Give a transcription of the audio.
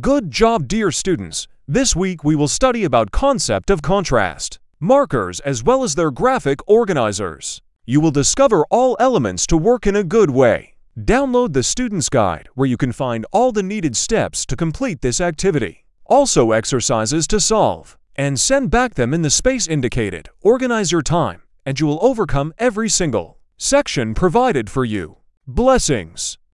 Good job, dear students! This week we will study about concept of contrast, markers as well as their graphic organizers. You will discover all elements to work in a good way. Download the Student's Guide where you can find all the needed steps to complete this activity. Also exercises to solve. And send back them in the space indicated. Organize your time and you will overcome every single section provided for you. Blessings!